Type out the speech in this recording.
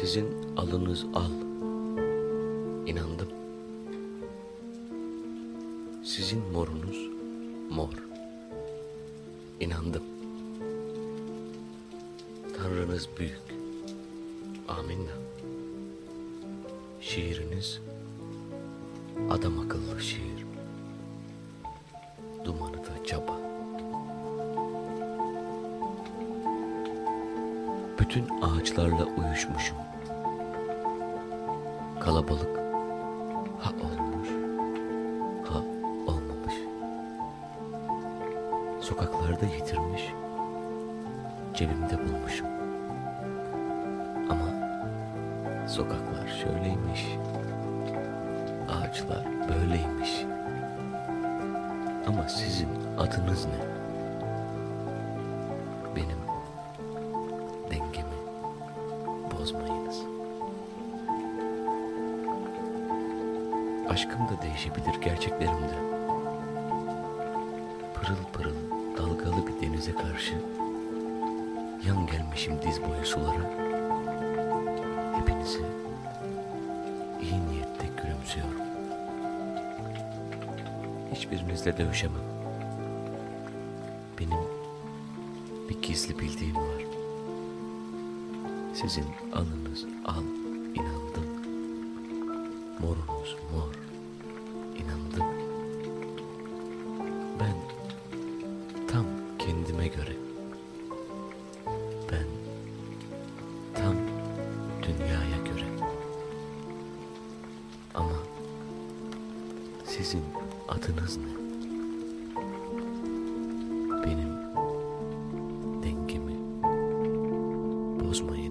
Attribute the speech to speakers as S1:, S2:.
S1: Sizin alınız al. İnandım. Sizin morunuz mor. İnandım. Tanrınız büyük. Aminna. Şiiriniz adam akıllı şiir. Dumanı da çaba. Bütün ağaçlarla uyuşmuşum. Kalabalık ha olmuş ha olmamış. Sokaklarda yitirmiş, cebimde bulmuşum. Ama sokaklar şöyleymiş, ağaçlar böyleymiş. Ama sizin adınız ne? Benim dengemi bozmayınız. Aşkım da değişebilir gerçeklerim de. Pırıl pırıl dalgalı bir denize karşı yan gelmişim diz boyu sulara. Hepinizi iyi niyette gülümsüyorum. Hiçbirinizle dövüşemem. Benim bir gizli bildiğim var. Sizin alınız al morumuz mor. İnandım. Ben tam kendime göre. Ben tam dünyaya göre. Ama sizin adınız ne? Benim dengemi bozmayın.